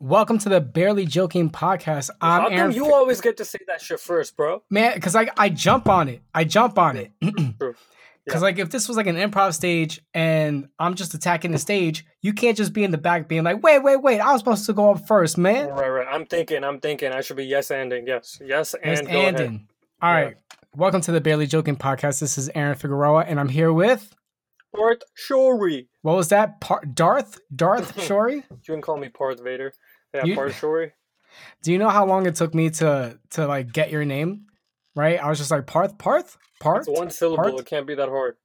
Welcome to the Barely Joking podcast. I'm How come Aaron. you always get to say that shit first, bro? man, because I I jump on it. I jump on it. Because Yeah. like if this was like an improv stage and I'm just attacking the stage, you can't just be in the back being like, wait, wait, wait, I was supposed to go up first, man. Right, right. I'm thinking, I'm thinking I should be yes anding. Yes. Yes and Just go ahead. All Yeah. right. Welcome to the Barely Joking podcast. This is Aaron Figueroa, and I'm here with Darth Shori. what was that? Par- Darth? Darth Shori? You can call me Port Vader. Yeah, You- Port Shori. Do you know how long it took me to to like get your name? Right? I was just like Parth, Parth, Parth. It's one syllable. Part? It can't be that hard.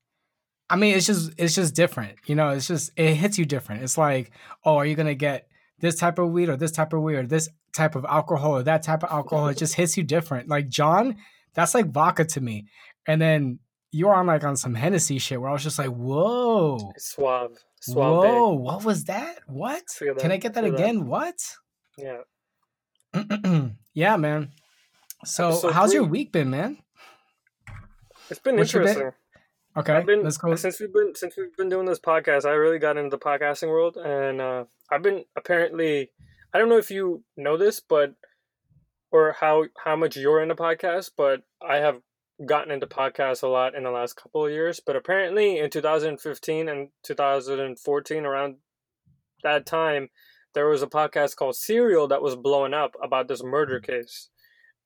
I mean, it's just it's just different. You know, it's just it hits you different. It's like, oh, are you gonna get this type of weed or this type of weed or this type of alcohol or that type of alcohol? it just hits you different. Like John, that's like vodka to me. And then you're on like on some Hennessy shit where I was just like, whoa, suave. Suave. whoa, what was that? What? Feel Can I get that feel that. again? What? Yeah. yeah, man. So Episode how's your week been, man? It's been What's interesting. Okay, I've been let's go. since we've been since we've been doing this podcast. I really got into the podcasting world, and uh, I've been apparently. I don't know if you know this, but or how how much you're in into podcasts, but I have gotten into podcasts a lot in the last couple of years. But apparently, in 2015 and 2014, around that time, there was a podcast called Serial that was blowing up about this murder case,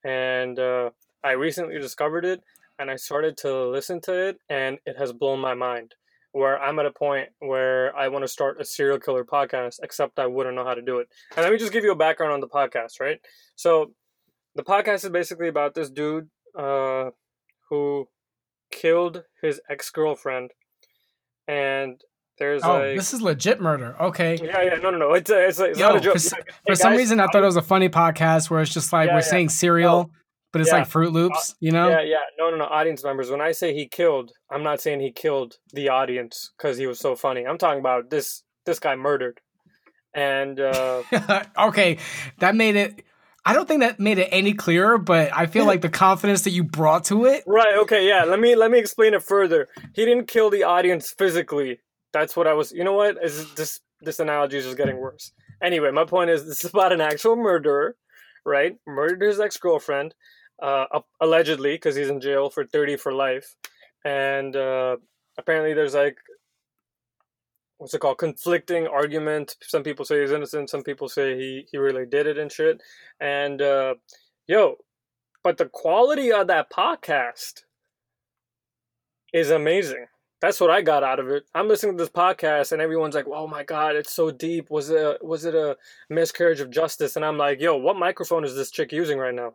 and uh, I recently discovered it and I started to listen to it, and it has blown my mind. Where I'm at a point where I want to start a serial killer podcast, except I wouldn't know how to do it. And let me just give you a background on the podcast, right? So, the podcast is basically about this dude uh, who killed his ex girlfriend, and there's Oh, like, this is legit murder. Okay. yeah, yeah, no, no, no, it's a, it's, a, it's Yo, not a joke. for Yeah, For hey, some reason, I thought it um, was a funny podcast where it's just like Yeah, we're yeah. saying cereal, but it's yeah. like Fruit uh, Loops, you know? Yeah, yeah. No, no, no. Audience members. When I say he killed, I'm not saying he killed the audience because he was so funny. I'm talking about this this guy murdered. And uh, okay, that made it. I don't think that made it any clearer, but I feel like the confidence that you brought to it. right, okay, yeah. Let me let me explain it further. He didn't kill the audience physically. That's what I was. You know what? Is this this analogy is just getting worse. Anyway, my point is this is about an actual murderer, right? Murdered his ex girlfriend, uh, allegedly because he's in jail for thirty for life, and uh, apparently there's like what's it called conflicting argument. Some people say he's innocent some people say he he really did it and shit. And uh yo but the quality of that podcast is amazing. That's what i got out of it. I'm listening to this podcast and everyone's like oh my god it's so deep. Was it a, was it a miscarriage of justice? And i'm like yo what microphone is this chick using right now?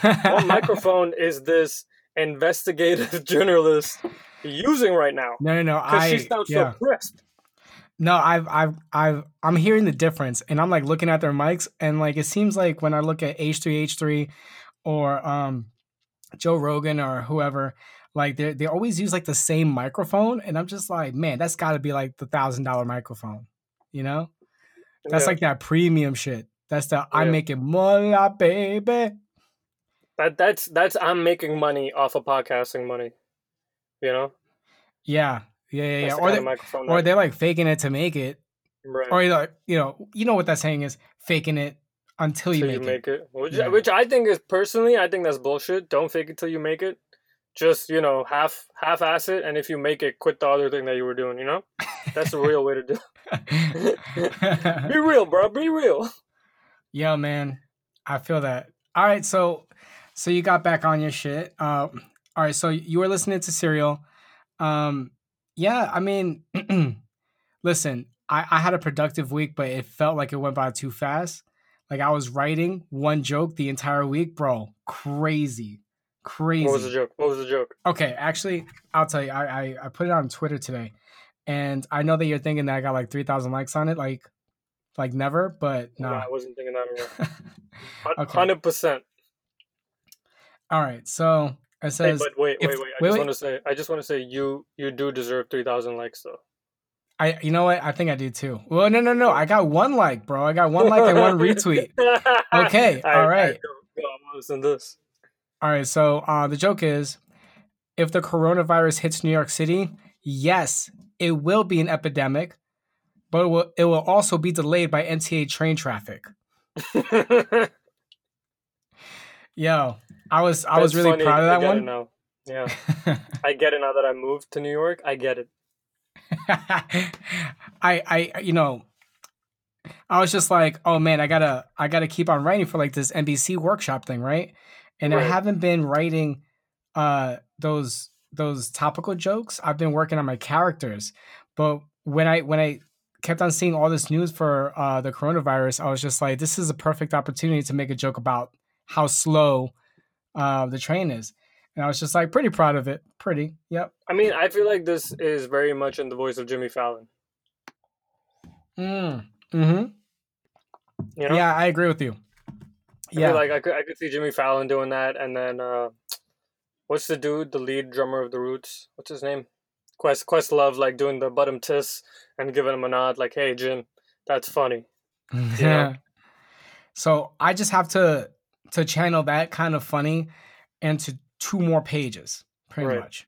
What microphone is this investigative journalist using right now? No, no, no. I she sounds yeah. so crisp No, I've, I've, I've, I'm hearing the difference, and I'm like looking at their mics, and like it seems like when I look at H3H3 or um, Joe Rogan or whoever, like they they always use like the same microphone, and I'm just like, man, that's got to be like the thousand dollar microphone, you know? That's Yeah. like that premium shit. That's the I'm making money, baby. That that's that's I'm making money off of podcasting money. You know? Yeah, yeah, yeah, yeah. The Or they, microphone or that... they're like faking it to make it, right. or like you know, you know what that saying is, faking it until you, make, you it. make it. Which, Yeah. which I think is personally I think that's bullshit. Don't fake it till you make it. Just, you know, half half ass it and if you make it, quit the other thing that you were doing, you know? That's the real way to do it. Be real, bro. Be real. Yo, man, I feel that. All right, so so you got back on your shit. Um, all right, so you were listening to Serial. Um, yeah, I mean, listen, I, I had a productive week, but it felt like it went by too fast. Like I was writing one joke the entire week, bro. Crazy, crazy. What was the joke? What was the joke? Okay, actually, I'll tell you. I, I I put it on Twitter today, and I know that you're thinking that I got like three thousand likes on it, like like never, but No, nah. I wasn't thinking that at all. Okay. Hundred percent. All right, so it Hey, says but wait, if- wait, wait. I wait, just wait. want to say I just want to say you you do deserve three thousand likes though. I. You know what? I think I do too. Well, no, no, no. I got one like, bro. I got one like and one retweet. Okay, all right. Go, go, I'm gonna listen this. All right, so uh, the joke is, if the coronavirus hits New York City, yes, it will be an epidemic, but it will, it will also be delayed by MTA train traffic. Yo, I was I was really funny. proud of that one. now. Yeah, I get it now that I moved to New York. I get it. I I you know I was just like, oh man, I gotta I gotta keep on writing for like this NBC workshop thing, right? And I haven't been writing uh those those topical jokes. I've been working on my characters. But when I when I kept on seeing all this news for uh the coronavirus, I was just like, this is a perfect opportunity to make a joke about how slow uh the train is. And I was just like pretty proud of it. Pretty. Yep. I mean, I feel like this is very much in the voice of Jimmy Fallon. Mm. Mm-hmm. You know, Yeah, I agree with you. I Yeah. like I could I could see Jimmy Fallon doing that, and then uh, what's the dude, the lead drummer of the Roots? What's his name? Quest Questlove, like doing the bottom tiss and giving him a nod, like, "Hey, Jim, that's funny." Yeah. So I just have to to channel that kind of funny into two more pages, pretty Right. much.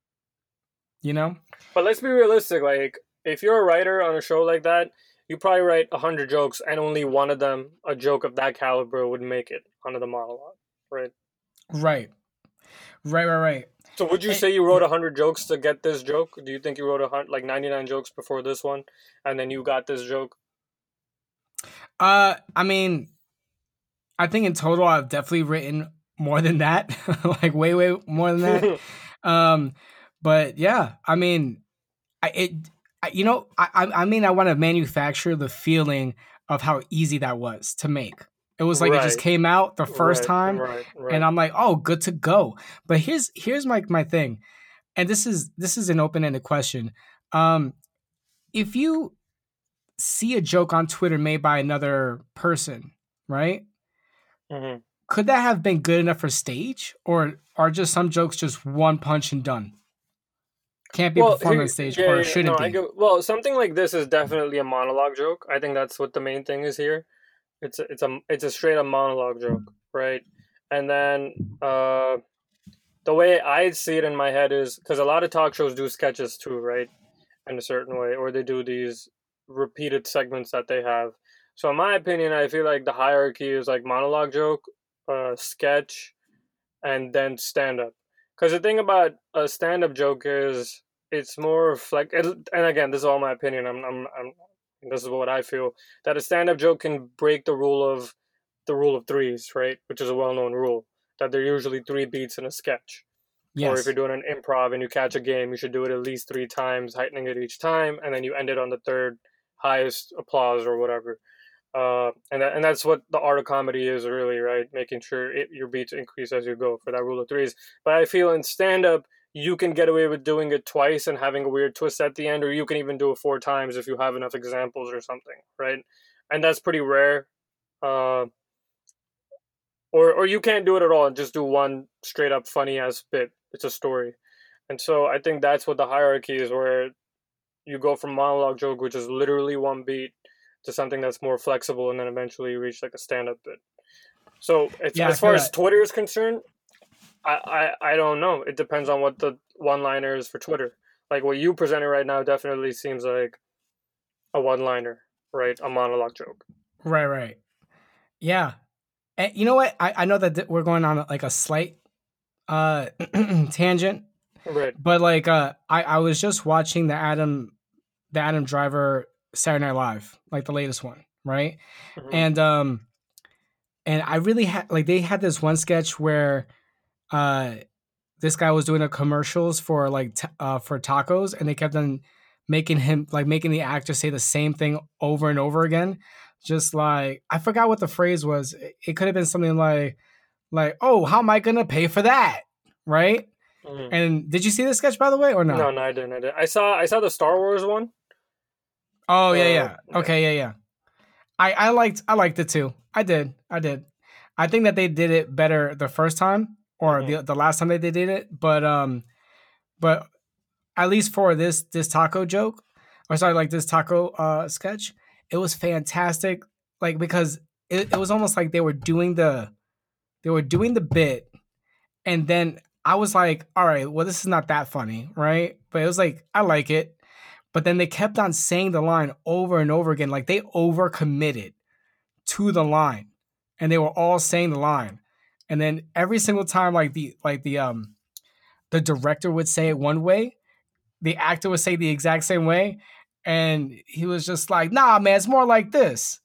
You know? But let's be realistic. Like, if you're a writer on a show like that, you probably write a hundred jokes, and only one of them, a joke of that caliber, would make it onto the monologue, right? Right. Right, right, right. So, would you say you wrote a hundred jokes to get this joke? Do you think you wrote a hundred, like ninety nine jokes before this one, and then you got this joke? Uh I mean I think in total I've definitely written more than that. like way, way more than that. um but yeah i mean i it I, you know i i mean i want to manufacture the feeling of how easy that was to make it was like it just came out the first Right, time right, right. and i'm like oh good to go but here's here's my my thing and this is this is an open-ended question um if you see a joke on twitter made by another person right Mhm. could that have been good enough for stage or are just some jokes just one punch and done can't be performed here- on stage yeah, or yeah, shouldn't no, I be get- well, something like this is definitely a monologue joke. I think that's what the main thing is here. It's a, it's a it's a straight up monologue joke, right? And then uh, the way I see it in my head is because a lot of talk shows do sketches too, right? In a certain way, or they do these repeated segments that they have. So, in my opinion, I feel like the hierarchy is like monologue joke, uh, sketch, and then stand up. Because the thing about a stand up joke is it's more like, and again, this is all my opinion. I'm, I'm, I'm this is what I feel that a stand up joke can break the rule of the rule of threes, right? Which is a well known rule that there are usually three beats in a sketch. Yes. Or if you're doing an improv and you catch a game, you should do it at least three times, heightening it each time, and then you end it on the third highest applause or whatever. Uh, and that, and that's what the art of comedy is really, right? Making sure it, your beats increase as you go for that rule of threes. But I feel in stand up, you can get away with doing it twice and having a weird twist at the end, or you can even do it four times if you have enough examples or something, right? And that's pretty rare. Uh, or or you can't do it at all and just do one straight up funny ass bit. It's a story, and so I think that's what the hierarchy is, where you go from monologue joke, which is literally one beat, to something that's more flexible, and then eventually reach like a stand up bit. So it's, Yeah, as far as. Twitter is concerned, I, I I don't know. It depends on what the one liner is for Twitter. Like what you presented right now definitely seems like a one liner, right? A monologue joke. right right yeah and you know what i, I know that th- we're going on like a slight uh tangent Right. but like uh i i was just watching the adam the adam driver saturday night live like the latest one right Mhm. and um and i really had like they had this one sketch where uh this guy was doing a commercials for like t- uh for tacos and they kept on making him like making the actor say the same thing over and over again just like i forgot what the phrase was it, could have been something like like oh how am i gonna pay for that right Mhm. and did you see the sketch by the way or no No, no, I didn't. I didn't. I saw I saw the Star Wars one. Oh yeah, Uh, yeah. Okay, yeah, yeah. I I liked I liked it too. I did. I did. I think that they did it better the first time or the the last time that they did it, but um but at least for this this taco joke or sorry like this taco uh sketch, it was fantastic like because it, it was almost like they were doing the they were doing the bit and then I was like, all right, well this is not that funny, right? But it was like I like it but then they kept on saying the line over and over again like they over committed to the line and they were all saying the line, and then every single time, like the like the um the director would say it one way, the actor would say the exact same way, and he was just like, "Nah, man, it's more like this."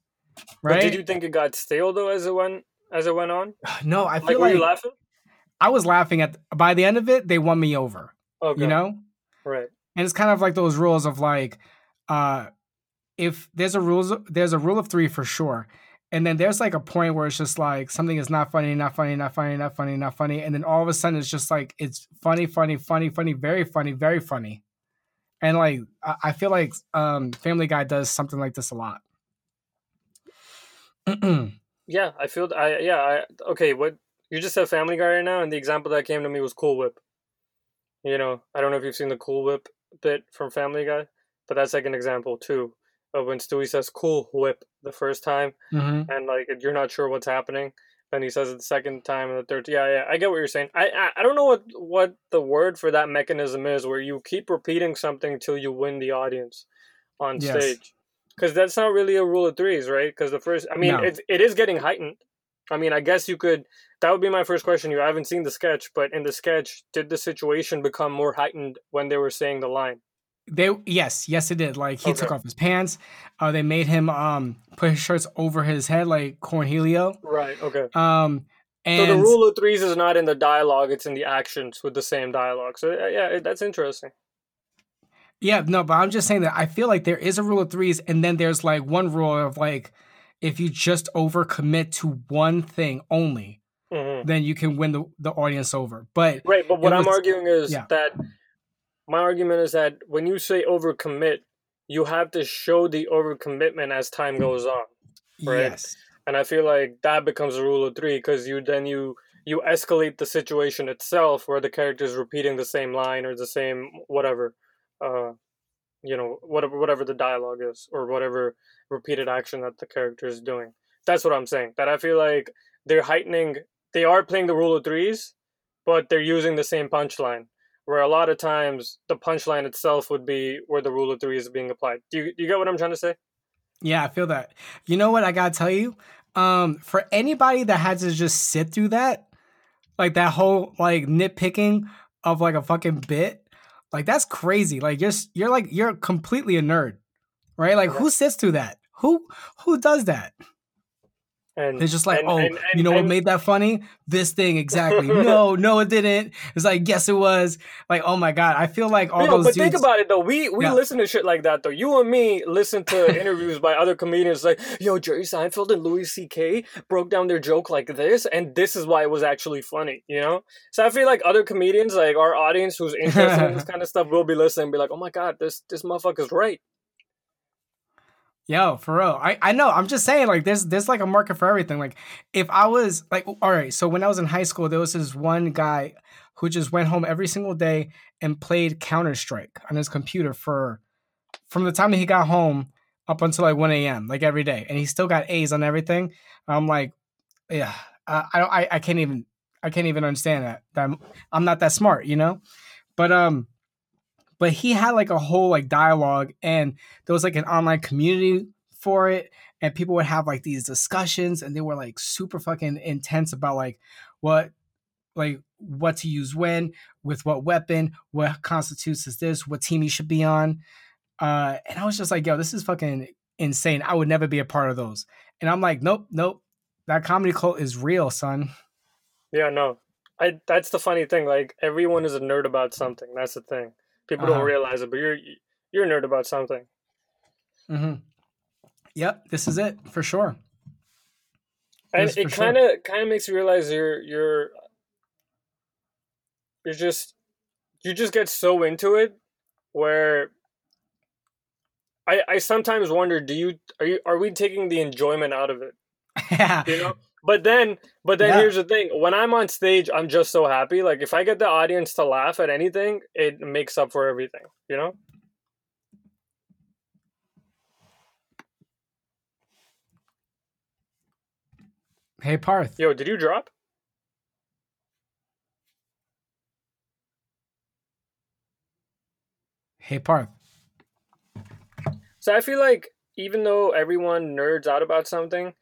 Right? But did you think it got stale though as it went as it went on? no, I feel Like, were like, you laughing? I was laughing at. By the end of it, they won me over. Okay. You know, Right. And it's kind of like those rules of like, uh, if there's a rules, there's a rule of three for sure. And then there's like a point where it's just like something is not funny, not funny, not funny, not funny, not funny. And then all of a sudden it's just like it's funny, funny, funny, funny, very funny, very funny. And like I, feel like um Family Guy does something like this a lot. Yeah, I feel I yeah, I okay, what you just said Family Guy right now, and the example that came to me was Cool Whip. You know, I don't know if you've seen the Cool Whip bit from Family Guy, but that's like an example too of when Stewie says Cool Whip the first time, hmm and like you're not sure what's happening. Then he says it the second time and the third. Yeah, yeah, I get what you're saying. I, I I don't know what what the word for that mechanism is, where you keep repeating something till you win the audience on Yes. stage. Because that's not really a rule of threes, right? Because the first, I mean, No. it, it is getting heightened. I mean, I guess you could. That would be my first question. You haven't seen the sketch, but in the sketch, did the situation become more heightened when they were saying the line? They yes, yes it did. Like he took off his pants. Uh they made him um put his shirts over his head like Cornelio. Right. Okay. Um And So the rule of threes is not in the dialogue; it's in the actions with the same dialogue. So yeah, that's interesting. Yeah, no, but I'm just saying that I feel like there is a rule of threes, and then there's like one rule of like if you just overcommit to one thing only, hmm then you can win the, the audience over. But Right, but what I'm was- arguing is yeah. that my argument is that when you say overcommit, you have to show the overcommitment as time goes on. Right. yes, and I feel like that becomes a rule of three because you then you you escalate the situation itself where the character is repeating the same line or the same whatever, uh, you know whatever whatever the dialogue is or whatever repeated action that the character is doing. That's what I'm saying. That I feel like they're heightening. They are playing the rule of threes, but they're using the same punchline. Where a lot of times the punchline itself would be where the rule of three is being applied. Do you, do you get what I'm trying to say? yeah, I feel that. You know what I gotta tell you? Um, for anybody that had to just sit through that, like that whole like nitpicking of like a fucking bit, like that's crazy. Like you're you're like you're completely a nerd, right? Like who sits through that? Who who does that? And It's just like, and- oh, and- you and- know what made that funny? This thing exactly. no, no, it didn't. It's like, yes, it was. Like, oh my god, I feel like all No, those but dudes. think about it though. We we Yeah. listen to shit like that though. You and me listen to interviews by other comedians like, yo, Jerry Seinfeld and Louis C.K. broke down their joke like this, and this is why it was actually funny. You know. So I feel like other comedians, like our audience who's interested in this kind of stuff, will be listening, and be like, oh my god, this this motherfucker's right. Yo, for real. I, I know. I'm just saying, like, there's there's like a market for everything. Like, if I was like, all right, so when I was in high school, there was this one guy who just went home every single day and played Counter Strike on his computer for from the time that he got home up until like 1 a.m. like every day, and he still got A's on everything. I'm like, yeah, I I I, I can't even I can't even understand that. That I'm, I'm not that smart, you know. But um, but he had like a whole like dialogue and there was like an online community for it and people would have like these discussions and they were like super fucking intense about like what like what to use when with what weapon what constitutes as this what team you should be on uh and i was just like yo this is fucking insane i would never be a part of those and i'm like nope nope that comedy cult is real son Yeah, no. I that's the funny thing. Like everyone is a nerd about something. That's the thing. People Uh-huh. don't realize it, but you're you're a nerd about something. mm-hmm. yep this is it for sure and it kind of kind of makes you realize you're you're you're just you just get so into it where I I sometimes wonder do you are you are we taking the enjoyment out of it yeah you know but then but then Yeah. here's the thing. When I'm on stage I'm just so happy. Like if I get the audience to laugh at anything it makes up for everything you know? Hey parth. Yo did you drop? Hey parth. So I feel like even though everyone nerds out about something,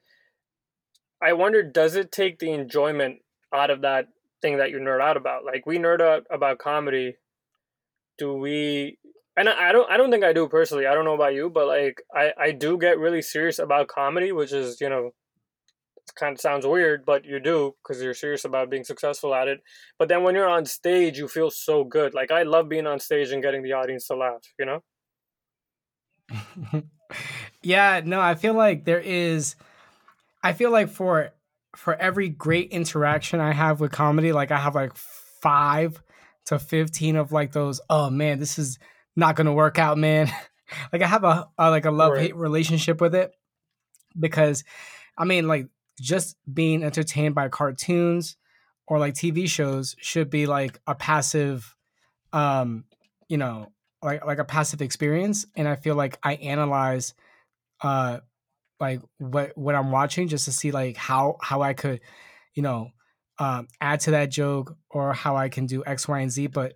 I wonder, does it take the enjoyment out of that thing that you nerd out about? Like we nerd out about comedy. Do we? And I don't. I don't think I do personally. I don't know about you, but like I, I do get really serious about comedy, which is you know, kind of sounds weird, but you do because you're serious about being successful at it. But then when you're on stage, you feel so good. Like I love being on stage and getting the audience to laugh. You know. yeah. No, I feel like there is I feel like for for every great interaction I have with comedy, like I have like five to fifteen of like those. Oh man, this is not gonna work out, man. like I have a, a like a love hate right. relationship with it because, I mean, like just being entertained by cartoons or like TV shows should be like a passive, um, you know, like like a passive experience. And I feel like I analyze uh like what what I'm watching just to see like how how I could, you know, um, add to that joke or how I can do X, Y, and Z. But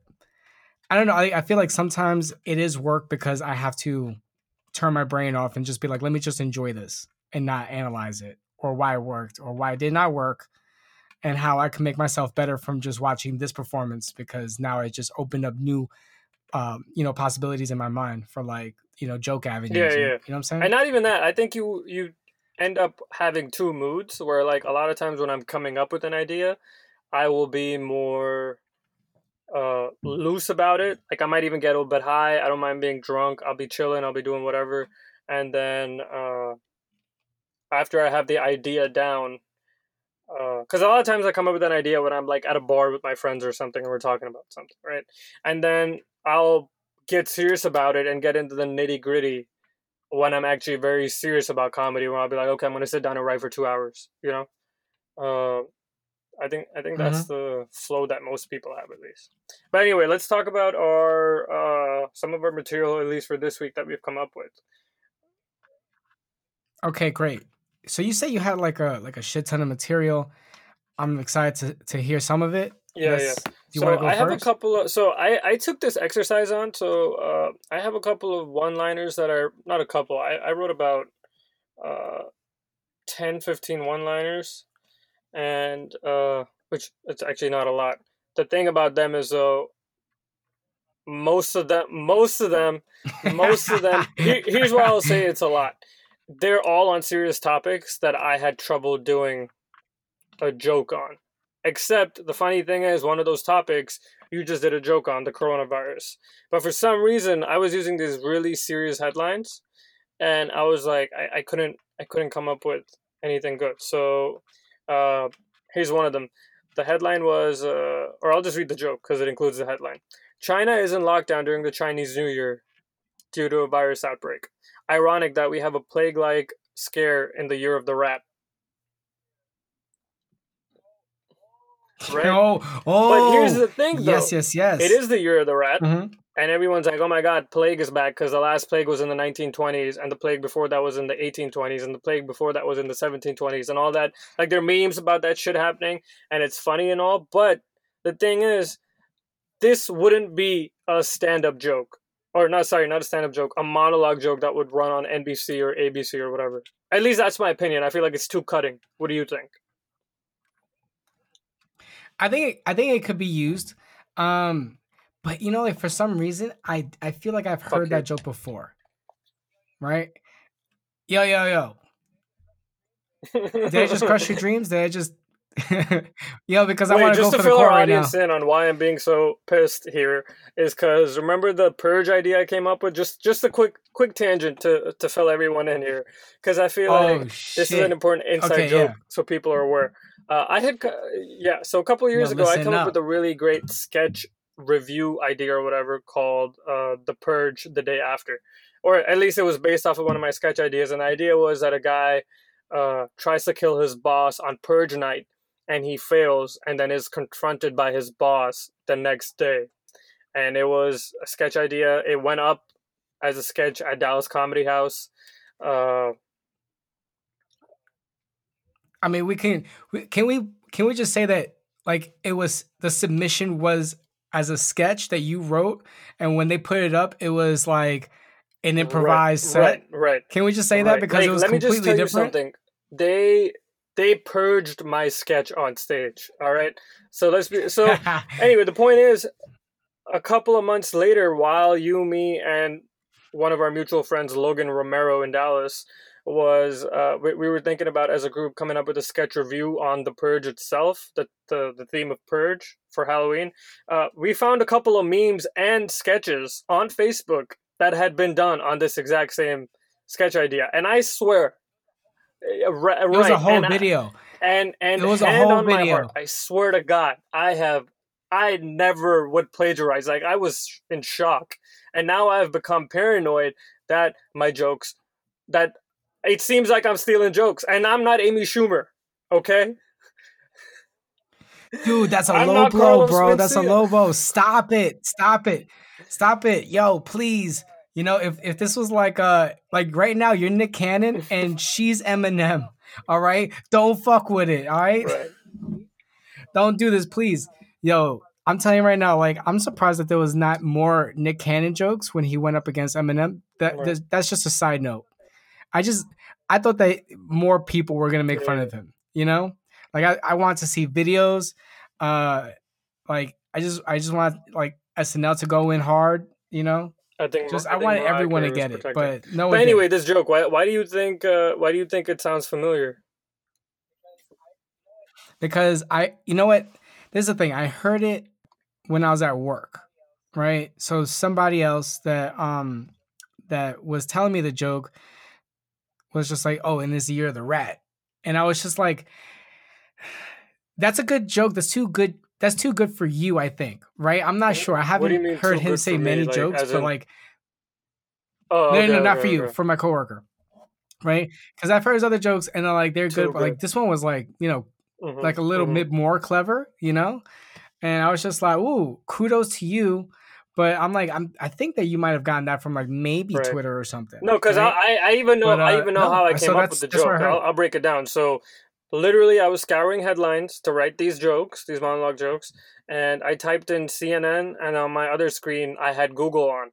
I don't know. I, I feel like sometimes it is work because I have to turn my brain off and just be like, let me just enjoy this and not analyze it or why it worked or why it did not work and how I can make myself better from just watching this performance because now it just opened up new um, you know, possibilities in my mind for like you know joke avenues. Yeah, yeah. You know what I'm saying? And not even that. I think you you end up having two moods where like a lot of times when I'm coming up with an idea, I will be more uh loose about it. Like I might even get a little bit high. I don't mind being drunk. I'll be chilling. I'll be doing whatever. And then uh after I have the idea down, because uh, a lot of times I come up with an idea when I'm like at a bar with my friends or something and we're talking about something, right? And then I'll get serious about it and get into the nitty gritty when I'm actually very serious about comedy. When I'll be like, okay, I'm gonna sit down and write for two hours. You know, uh, I think I think that's mm-hmm. the flow that most people have at least. But anyway, let's talk about our uh, some of our material at least for this week that we've come up with. Okay, great. So you say you had like a like a shit ton of material. I'm excited to to hear some of it. Yeah, yeah. Do you so I have a couple of so I I took this exercise on. So uh, I have a couple of one liners that are not a couple. I I wrote about uh 10 15 one liners and uh which it's actually not a lot. The thing about them is though most of them most of them most of them here, here's why I'll say it's a lot. They're all on serious topics that I had trouble doing a joke on. Except the funny thing is, one of those topics you just did a joke on the coronavirus. But for some reason, I was using these really serious headlines, and I was like, I, I couldn't, I couldn't come up with anything good. So, uh, here's one of them. The headline was, uh, or I'll just read the joke because it includes the headline. China is in lockdown during the Chinese New Year due to a virus outbreak. Ironic that we have a plague-like scare in the year of the rat. Right? Oh, oh. But here's the thing, though. Yes, yes, yes. It is the year of the rat. Mm-hmm. And everyone's like, oh my God, plague is back because the last plague was in the 1920s, and the plague before that was in the 1820s, and the plague before that was in the 1720s, and all that. Like, there are memes about that shit happening, and it's funny and all. But the thing is, this wouldn't be a stand up joke. Or, not, sorry, not a stand up joke, a monologue joke that would run on NBC or ABC or whatever. At least that's my opinion. I feel like it's too cutting. What do you think? I think I think it could be used. Um, but you know, like for some reason, I I feel like I've heard that joke before. Right? Yo, yo, yo. Did I just crush your dreams? Did I just Yo, because Wait, I want to go for the fill our audience right in on why I'm being so pissed here is because remember the purge idea I came up with. Just just a quick quick tangent to to fill everyone in here because I feel oh, like shit. this is an important inside okay, joke yeah. so people are aware. Uh, I had, yeah. So a couple years no, ago, I came up. up with a really great sketch review idea or whatever called uh, "The Purge: The Day After," or at least it was based off of one of my sketch ideas. And the idea was that a guy uh, tries to kill his boss on Purge night, and he fails, and then is confronted by his boss the next day. And it was a sketch idea. It went up as a sketch at Dallas Comedy House. Uh, I mean, we can we, can we can we just say that like it was the submission was as a sketch that you wrote, and when they put it up, it was like an improvised right, set. Right, right. Can we just say right. that because like, it was completely different? You something. They they purged my sketch on stage. All right. So let's be so anyway, the point is a couple of months later, while you, me, and one of our mutual friends, Logan Romero in Dallas, was uh, we, we were thinking about as a group coming up with a sketch review on the purge itself, the the, the theme of purge for Halloween. Uh, we found a couple of memes and sketches on Facebook that had been done on this exact same sketch idea, and I swear, uh, right, it was a whole and video. I, and and It was a whole on my video. heart, I swear to God, I have I never would plagiarize. Like I was in shock, and now I've become paranoid that my jokes that it seems like I'm stealing jokes, and I'm not Amy Schumer. Okay, Dude, that's a I'm low blow, bro. That's a low blow. Stop it. Stop it. Stop it. Yo, please. You know, if, if this was like uh like right now, you're Nick Cannon and she's Eminem. All right. Don't fuck with it. All right. right. Don't do this, please. Yo, I'm telling you right now, like I'm surprised that there was not more Nick Cannon jokes when he went up against Eminem. That Right. that's just a side note. I just I thought that more people were gonna make fun of him. You know, like I I want to see videos. Uh, like I just I just want like SNL to go in hard. You know, I think just I, I, think wanted Mariah everyone to Carey get it, but no But anyway, did. this joke. Why why do you think uh, why do you think it sounds familiar? because I, you know what? This is the thing. I heard it when I was at work, right? So somebody else that um that was telling me the joke was just like, "Oh, in this year of the rat," and I was just like, "That's a good joke. That's too good. That's too good for you." I think, right? I'm not sure. I What do you haven't heard him say many Like, jokes, but in- like, Oh, no, okay, no, no, not okay, for you, okay. for my coworker, right? Because I've heard his other jokes and they're like they're Too good, but like this one was like you know Mhm, like a little mhm. bit more clever, you know? And I was just like, ooh, kudos to you. But I'm like, I'm I think that you might have gotten that from like maybe Right. Twitter or something. No, because right? I, I I even know But, I uh, even know no, how I so came up with the I joke. I'll, I'll break it down. So, literally, I was scouring headlines to write these jokes, these monologue jokes, and I typed in CNN, and on my other screen, I had Google on.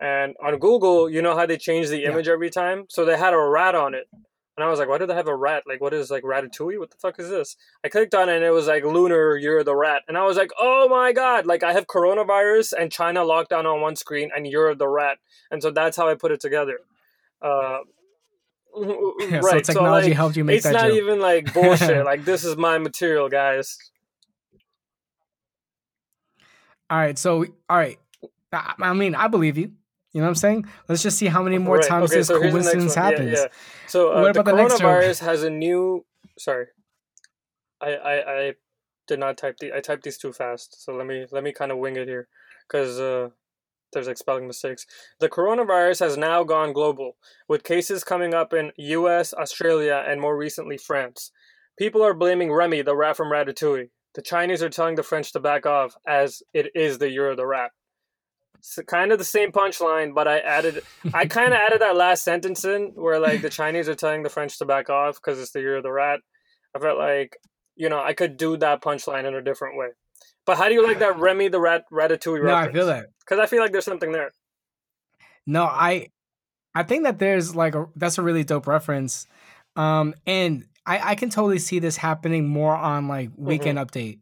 And on Google, you know how they change the Yeah. image every time, so they had a rat on it, and I was like, why do they have a rat? Like, what is like Ratatouille? What the fuck is this? I clicked on it, and it was like Lunar, you're the rat, and I was like, oh my god! Like, I have coronavirus and China lockdown on one screen, and you're the rat, and so that's how I put it together. Uh, Yeah, right. so technology like, helped you make it's that It's not joke. even like bullshit. like this is my material, guys. all right, so all right. I, I mean, I believe you. You know what I'm saying? Let's just see how many more Right, times okay, this so here's the next coincidence one. Yeah, happens. yeah. So uh, What the about the joke? coronavirus has a new. Sorry, I, I I did not type the. I typed these too fast. So let me let me kind of wing it here, because uh, there's like spelling mistakes. The coronavirus has now gone global, with cases coming up in U.S., Australia, and more recently France. People are blaming Remy, the rat from Ratatouille. The Chinese are telling the French to back off, as it is the year of the rat. So kind of the same punchline, but I added I kind of added that last sentence in where like the Chinese are telling the French to back off because it's the year of the rat. I felt like you know I could do that punchline in a different way. But how do you like that Remy the rat Ratatouille no, reference? I feel that. because I feel like there's something there. No, I I think that there's like a that's a really dope reference. Um and I I can totally see this happening more on like weekend Mm-hmm. update,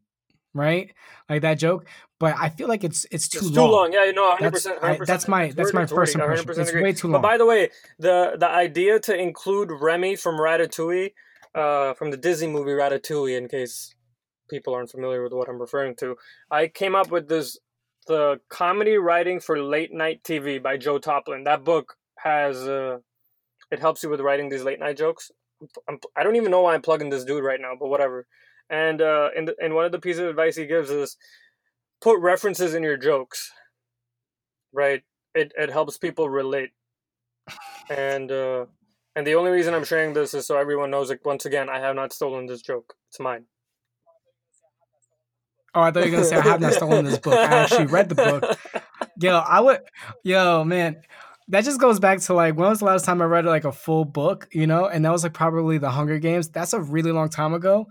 right? Like that joke, but I feel like it's it's too It's long. too long. Yeah, no, hundred That's, percent. I, that's my that's my first impression. It's way too But long. by the way, the the idea to include Remy from Ratatouille, uh, from the Disney movie Ratatouille, in case people aren't familiar with what I'm referring to, I came up with this the comedy writing for late night TV by Joe Toplyn. That book has uh, it helps you with writing these late night jokes. I'm, I don't even know why I'm plugging this dude right now, but whatever. And uh, in the, and one of the pieces of advice he gives is put references in your jokes. Right, it it helps people relate. And uh, and the only reason I'm sharing this is so everyone knows. Like once again, I have not stolen this joke. It's mine. Oh, I thought you were gonna say I have not stolen this book. I actually read the book. Yo, I would yo, man. That just goes back to like when was the last time I read like a full book, you know? And that was like probably the Hunger Games. That's a really long time ago.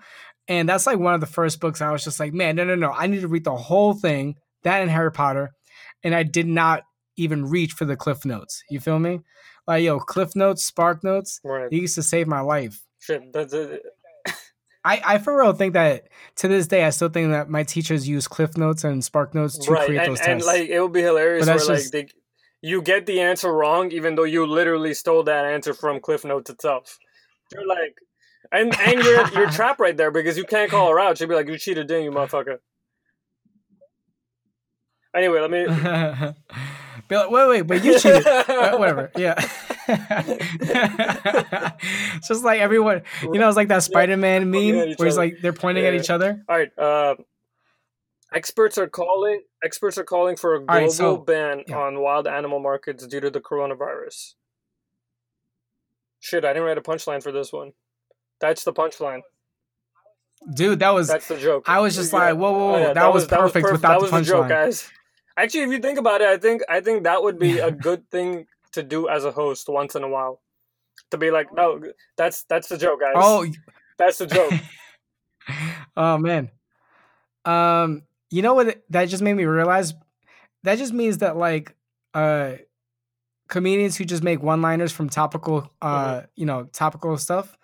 And that's like one of the first books I was just like, man, no, no, no. I need to read the whole thing, that and Harry Potter. And I did not even reach for the Cliff Notes. You feel me? Like, yo, Cliff Notes, Spark Notes, Right. they used to save my life. Shit. That's it. I, I for real think that to this day I still think that my teachers use Cliff Notes and Spark Notes to right, create and, those and tests. like it would be hilarious where that's like they, you get the answer wrong, even though you literally stole that answer from Cliff Notes itself. You're like, and and you're you're trapped right there because you can't call her out. She'd be like, "You cheated, didn't you, motherfucker?" Anyway, let me. Be like, wait, wait, but you cheated. Uh, whatever. Yeah. it's just like everyone, you know, it's like that Spider-Man meme where it's like they're pointing at each other. All right. Uh, experts are calling. Experts are calling for a global right, so- ban yeah. on wild animal markets due to the coronavirus. Shit, I didn't write a punchline for this one. That's the punchline. Dude, that was That's the joke. I was just Yeah. like, whoa, whoa, Oh, whoa. yeah, that, was perfect perf- without that the was the joke, punchline. guys. Actually, if you think about it, I think I think that would be a good thing to do as a host once in a while. To be like, no, that's that's the joke, guys. Oh, that's the joke. oh man. Um, you know what? That just made me realize. That just means that like, uh, comedians who just make one-liners from topical, uh, Mm-hmm. you know, topical stuff,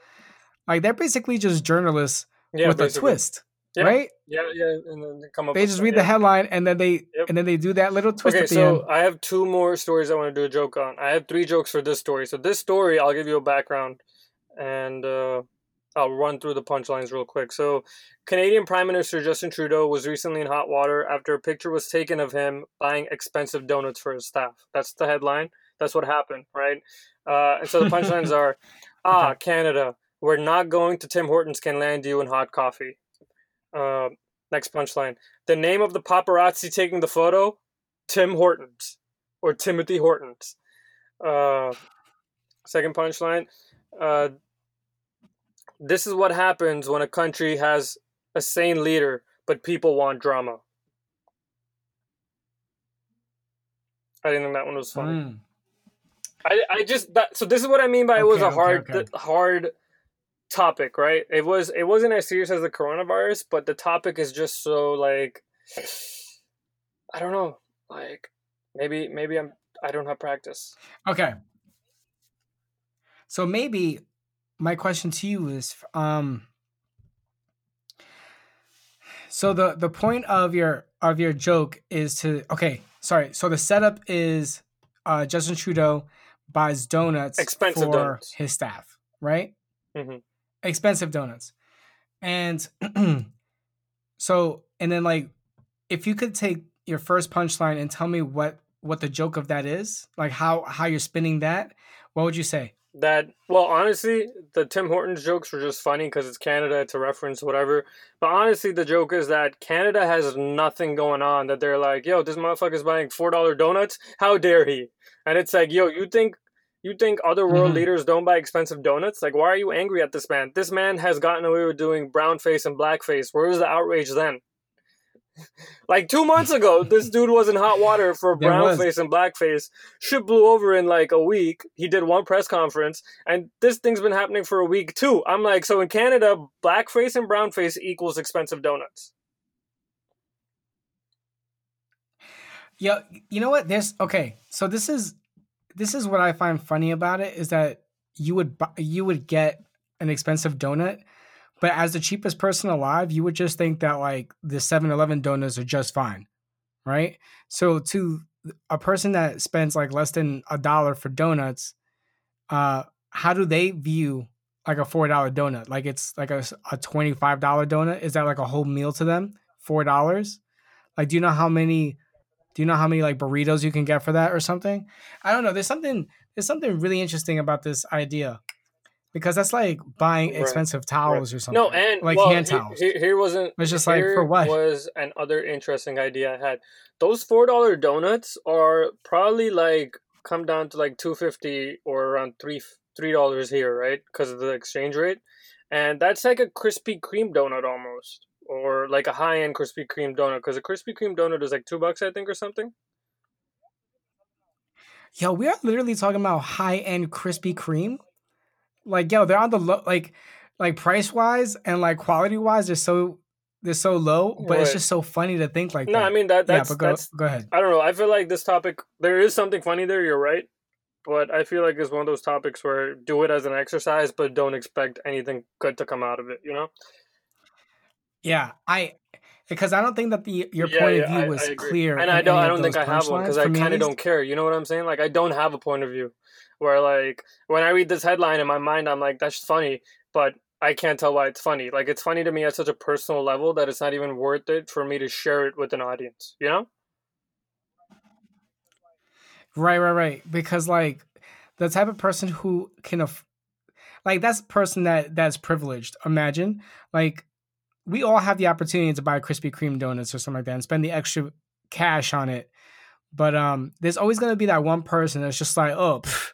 like they're basically just journalists Yeah, with basically. a twist, Yeah. right? Yeah, yeah, and then they come up. They just read the headline and then they Yep. and then they do that little twist Okay, so end. I have two more stories I want to do a joke on. I have three jokes for this story. So this story, I'll give you a background, and uh, I'll run through the punchlines real quick. So, Canadian Prime Minister Justin Trudeau was recently in hot water after a picture was taken of him buying expensive donuts for his staff. That's the headline. That's what happened, right? Uh, and so the punchlines are, ah, Canada, we're not going to Tim Hortons can land you in hot coffee. Uh, next punchline. The name of the paparazzi taking the photo, Tim Hortons or Timothy Hortons. Uh, second punchline. Uh, this is what happens when a country has a sane leader, but people want drama. I didn't think that one was funny. Mm. I, I just that so this is what I mean by it was Okay, a okay, hard okay. hard topic, right? It was it wasn't as serious as the coronavirus, but the topic is just so like I don't know, like maybe maybe I'm I don't have practice. Okay. So maybe my question to you is um so the the point of your of your joke is to okay, sorry. So the setup is uh Justin Trudeau buys donuts Expensive for donuts. his staff, right? Mhm. Expensive donuts. And so and then like if you could take your first punchline and tell me what what the joke of that is, like how how you're spinning that, what would you say? That well, honestly, the Tim Hortons jokes were just funny because it's Canada, it's a reference, whatever. But honestly, the joke is that Canada has nothing going on. That they're like, "Yo, this motherfucker's buying four dollar donuts. How dare he?" And it's like, "Yo, you think you think other world Mhm. leaders don't buy expensive donuts? Like, why are you angry at this man? This man has gotten away with doing brown face and blackface. Where was the outrage then?" Like two months ago, this dude was in hot water for brown face and blackface. Shit blew over in like a week. He did one press conference, and this thing's been happening for a week too. I'm like, so in Canada, blackface and brownface equals expensive donuts. Yeah, you know what? This okay. So this is this is what I find funny about it is that you would you would get an expensive donut, but as the cheapest person alive, you would just think that like the 7-Eleven donuts are just fine, right? So to a person that spends like less than a dollar for donuts, uh, how do they view like a four dollar donut? Like it's like a, a twenty five dollar donut. Is that like a whole meal to them? Four dollars? Like, do you know how many? Do you know how many like burritos you can get for that or something? I don't know. There's something. There's something really interesting about this idea because that's like buying Right, expensive towels or something. No, and like well, hand towels. he- Here wasn't. It's just like, for what? Was an other interesting idea I had. Those four dollar donuts are probably like come down to like two fifty or around three three dollars here, right? Because of the exchange rate, and that's like a Krispy Kreme donut almost, or like a high end Krispy Kreme donut. Because a Krispy Kreme donut is like two bucks, I think, or something. Yo, we are literally talking about high end Krispy Kreme. Like, yo, they're on the low, like, like price wise and like quality wise, they're so they're so low. But it's just so funny to think like No, that. No, I mean that yeah, that's but go that's go ahead. I don't know. I feel like this topic there is something funny there. You're right, but I feel like it's one of those topics where do it as an exercise, but don't expect anything good to come out of it. You know. Yeah, I because I don't think that the your Yeah, point yeah, of view I, was I clear. And I don't I don't think I have one because I kind of don't care. You know what I'm saying? Like I don't have a point of view. Where like when I read this headline in my mind, I'm like, that's funny, but I can't tell why it's funny. Like it's funny to me at such a personal level that it's not even worth it for me to share it with an audience. You know? Right, right, right. Because like the type of person who can aff- like that's a person that that's privileged. Imagine like we all have the opportunity to buy Krispy Kreme donuts or something like that and spend the extra cash on it. But um, there's always gonna be that one person that's just like, oh, pff,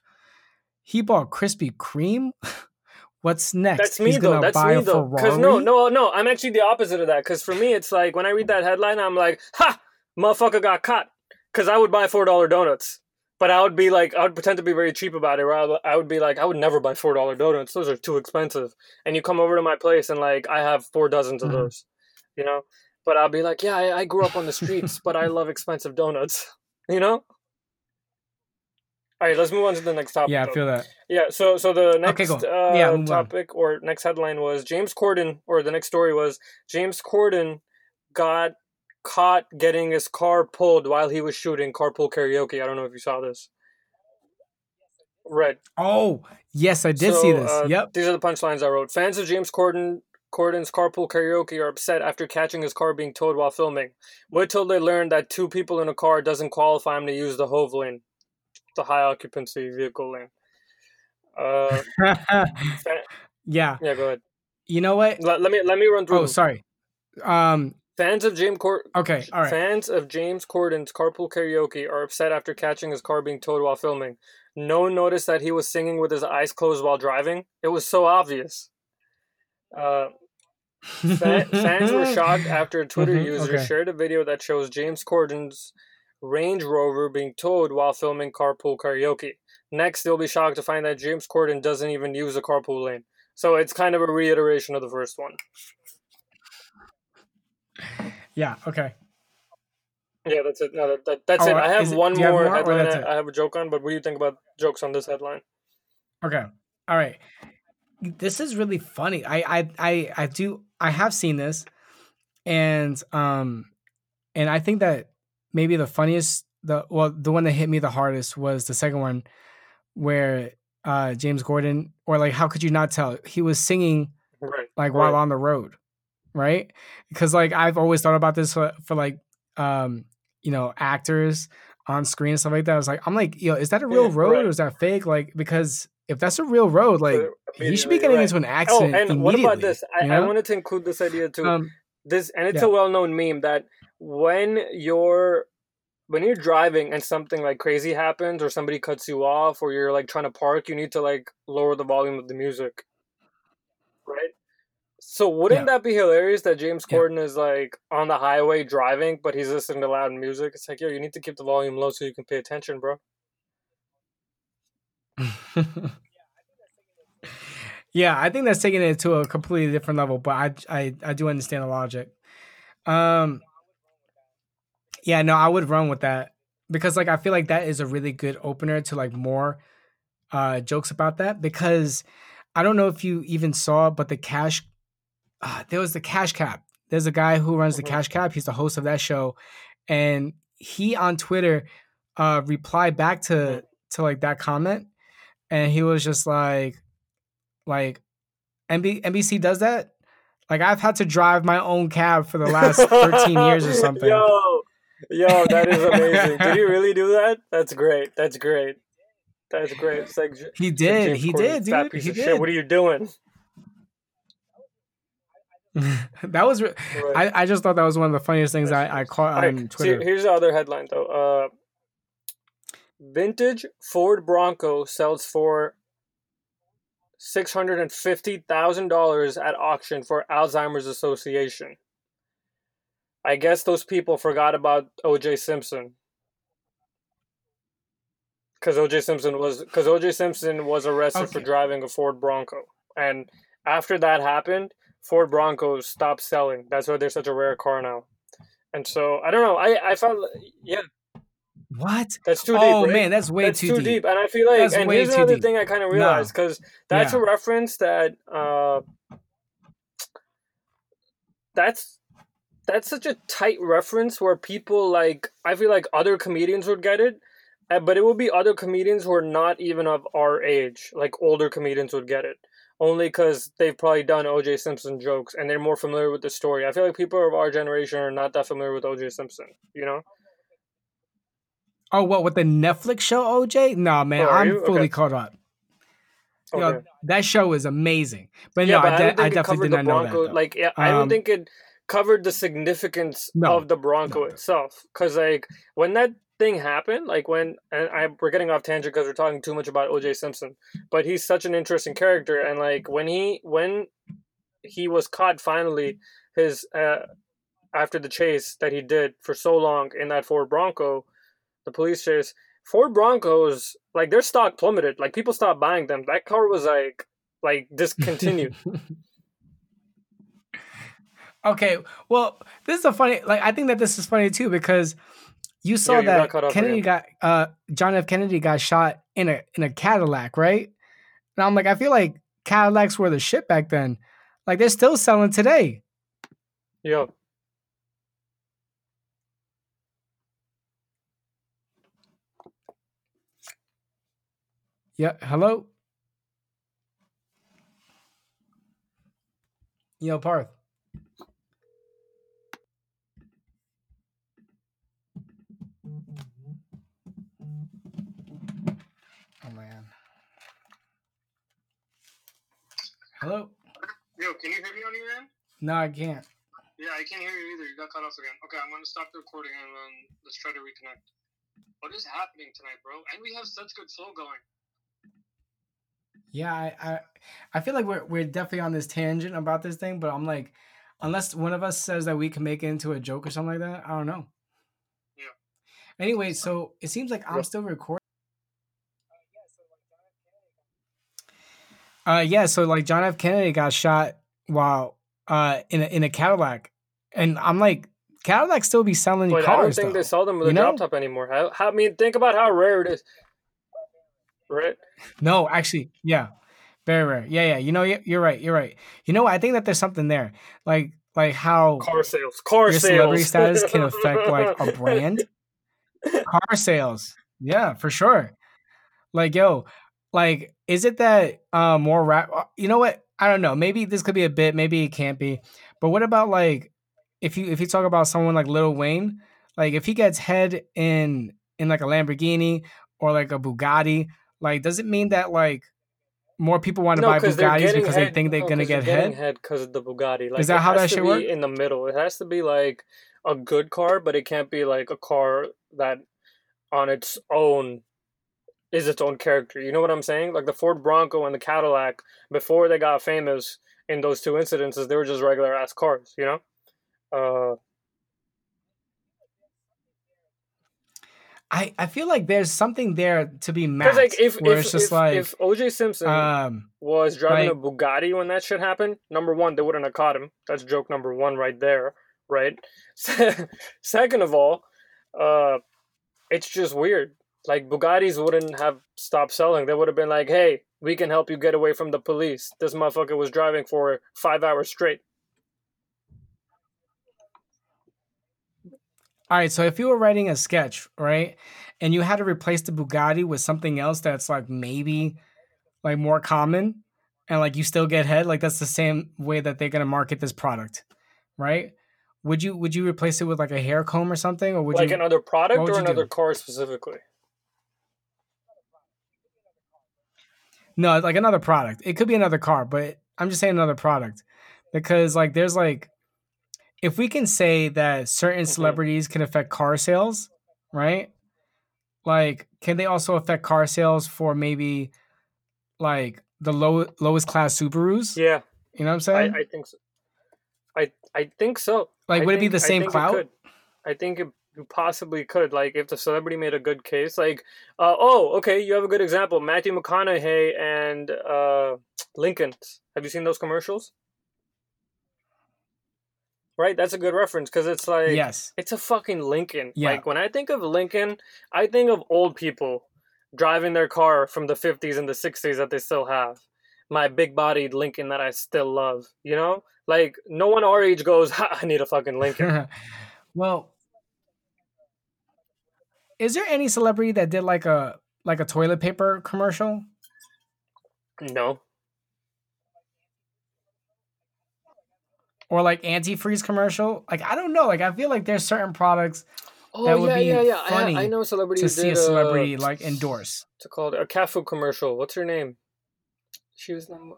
he bought Krispy Kreme. What's next? That's me He's though. That's buy me though. Because no, no, no. I'm actually the opposite of that. Because for me, it's like when I read that headline, I'm like, ha, motherfucker got caught. Because I would buy four dollar donuts, but I would be like, I would pretend to be very cheap about it. Or I would- be like, I would never buy four dollar donuts. Those are too expensive. And you come over to my place and like, I have four dozens of Mhm. those. You know. But I'll be like, yeah, I, I grew up on the streets, but I love expensive donuts. You know. All right, let's move on to the next topic. Yeah, I feel that. Yeah, so so the next Okay, uh, Yeah, move on. topic or next headline was James Corden, or the next story was James Corden got caught getting his car pulled while he was shooting carpool karaoke. I don't know if you saw this. Right. Oh, yes, I did see this. uh, yep. These are the punchlines I wrote. Fans of James Corden Corden's carpool karaoke are upset after catching his car being towed while filming. Wait till they learn that two people in a car doesn't qualify him to use the HOV lane, the high occupancy vehicle lane. Uh, yeah. yeah, go ahead. You know what? Let, let me let me run through. Oh, sorry. Um. Fans of James Okay. All right. Fans of James Corden's carpool karaoke are upset after catching his car being towed while filming. No one noticed that he was singing with his eyes closed while driving. It was so obvious. Uh, fa- fans were shocked after a Twitter Mhm, user okay. shared a video that shows James Corden's Range Rover being towed while filming carpool karaoke. Next, they'll be shocked to find that James Corden doesn't even use a carpool lane. So it's kind of a reiteration of the first one. Yeah. Okay. Yeah, that's it. No, that, that, that's Oh, it. I have one do have more, more, headline I, have a joke on, but what do you think about jokes on this headline? Okay. All right. This is really funny. I I I I do I have seen this and um and I think that maybe the funniest the well the one that hit me the hardest was the second one where uh James Corden or like how could you not tell he was singing Right. like while on the road right because like i've always thought about this for, for like um you know actors on screen and stuff like that i was like i'm like yo is that a real Yeah, road right. or is that fake like because if that's a real road like you should be getting right. into an accident. Oh, and what about this? I, you I wanted to include this idea too. um this and it's yeah. a well-known meme that when you're when you're driving and something like crazy happens or somebody cuts you off or you're like trying to park, you need to like lower the volume of the music. Right? So wouldn't Yeah. that be hilarious that James Yeah. Corden is like on the highway driving, but he's listening to loud music? It's like, yo, you need to keep the volume low so you can pay attention, bro. yeah i think that's taking it to a completely different level but i i, I do understand the logic um yeah no i would run with that because like i feel like that is a really good opener to like more uh jokes about that because i don't know if you even saw but the cash uh, there was the Cash Cab there's a guy who runs the Mhm. Cash Cab he's the host of that show and he on twitter uh replied back to Mhm. to like that comment and he was just like like NB- NBC does that like I've had to drive my own cab for the last 13 years or something Yo, yo, that is amazing. Did he really do that? That's great. That's great. That's great. It's like he did he Corden, did dude he did shit. What are you doing? that was re- Right. I, I just thought that was one of the funniest things I, I caught right, on Twitter here's the other headline though. Uh, vintage Ford Bronco sells for six hundred and fifty thousand dollars at auction for Alzheimer's Association. I guess those people forgot about O.J. Simpson. Because O.J. Simpson was because O.J. Simpson was arrested for driving a Ford Bronco, and after that happened, Ford Broncos stopped selling. That's why they're such a rare car now. And so I don't know. I I felt yeah, what that's too deep. oh right? man that's way that's too, deep. and I feel like, That's and here's another deep. thing I kind of realized because that's Yeah. a reference that uh, that's that's such a tight reference where people like I feel like other comedians would get it, uh, but it would be other comedians who are not even of our age, like older comedians would get it. Only because they've probably done O.J. Simpson jokes and they're more familiar with the story. I feel like people of our generation are not that familiar with O.J. Simpson. You know? Oh, what with the Netflix show OJ? Nah, man, Oh, I'm you? fully Okay. caught up. Yo, Okay. that show is amazing. But yeah, no, but I, I, de- don't I think it definitely covered did the not know Bronco. that. though. like, yeah, I don't Um, think it covered the significance No. of the Bronco No. itself. Because like when that thing happened, like when and I we're getting off tangent because we're talking too much about O.J. Simpson, but he's such an interesting character, and like when he when he was caught finally, his uh after the chase that he did for so long in that Ford Bronco, the police chase. Ford Broncos, like their stock plummeted. Like people stopped buying them. That car was like like discontinued. okay, well, this is a funny. Like, I think that this is funny too because you saw Yeah, got that Kennedy got uh John F. Kennedy got shot in a in a Cadillac, right? And I'm like, I feel like Cadillacs were the shit back then. Like, they're still selling today. yeah. Yeah. Hello. Yo, Parth. Hello. Yo, can you hear me on your end? No, I can't. Yeah, I can't hear you either. You got cut off again. Okay, I'm gonna stop the recording and then let's try to reconnect. What is happening tonight, bro? And we have such good flow going. Yeah, I, I, I feel like we're we're definitely on this tangent about this thing, but I'm like, unless one of us says that we can make it into a joke or something like that, I don't know. Yeah. Anyway, so it seems like I'm still recording. Uh, yeah, so like John F. Kennedy got shot while uh in a in a Cadillac, and I'm like, Cadillac still be selling But I don't cars think though. they sell them with You a know? drop top anymore. How, I mean, think about how rare it is. Right? No, actually, yeah, very rare. Yeah, yeah. You know, you- you're right. You're right. You know. I think that there's something there, like like how Car sales. Car your sales. celebrity status can affect like a brand. Car sales, yeah, for sure. Like, yo, like, is it that uh, more rap? uh, You know what? I don't know. Maybe this could be a bit. Maybe it can't be. But what about like if you if you talk about someone like Lil Wayne, like if he gets head in in like a Lamborghini or like a Bugatti, like does it mean that like more people want to buy Bugattis because head, they think they're no, gonna get head? head because of the Bugatti. Like, is that how that be work? In the middle, it has to be like a good car, but it can't be like a car that on its own is its own character. You know what I'm saying? Like the Ford Bronco and the Cadillac before they got famous in those two incidences, they were just regular ass cars. You know. Uh, I I feel like there's something there to be matched. like if if, it's just if, like if OJ Simpson um was driving like- a Bugatti when that shit happened, number one, they wouldn't have caught him. That's joke number one right there, right? Second of all, uh, it's just weird. Like Bugattis wouldn't have stopped selling. They would have been like, "Hey, we can help you get away from the police." This motherfucker was driving for five hours straight. All right, so if you were writing a sketch, right, and you had to replace the Bugatti with something else that's like maybe like more common, and like you still get head, like that's the same way that they're gonna market this product, right? Would you would you replace it with like a hair comb or something, or would like you? Like another product or you do? another car specifically. No, like another product. It could be another car, but I'm just saying another product because like there's like if we can say that certain Mhm. celebrities can affect car sales, right? Like can they also affect car sales for maybe like the low lowest class Subarus? Yeah, You know what I'm saying? I think so. I I think so. like I would it be the same think clout? I think it you possibly could. Like if the celebrity made a good case, like uh, oh, okay, you have a good example, Matthew McConaughey and uh, Lincoln. Have you seen those commercials? Right, that's a good reference because it's like yes. it's a fucking Lincoln. Yeah. Like when I think of Lincoln, I think of old people driving their car from the 50s and the 60s that they still have. my big bodied Lincoln that I still love. You know, like no one our age goes, I need a fucking Lincoln. well, is there any celebrity that did like a like a toilet paper commercial? No. Or like antifreeze commercial? Like I don't know. Like I feel like there's certain products Oh that would yeah, be yeah, yeah. funny I, I know celebrity to who see a celebrity uh, like endorse. What's it called? A cat food commercial. What's her name? She was number.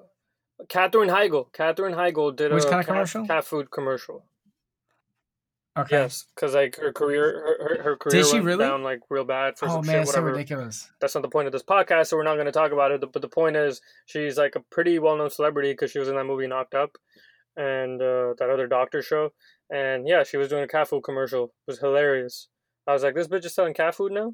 Katherine Heigl. Katherine Heigl did Which a kind of cat, commercial? cat food commercial. Okay. Yes, because like her career, her, her, career she went really? down like real bad for Oh some man, shit. it's so ridiculous. That's not the point of this podcast, so we're not going to talk about it. But the point is, she's like a pretty well-known celebrity because she was in that movie Knocked Up, and uh, that other doctor show. And yeah, she was doing a cat food commercial. It was hilarious. I was like, this bitch is selling cat food now.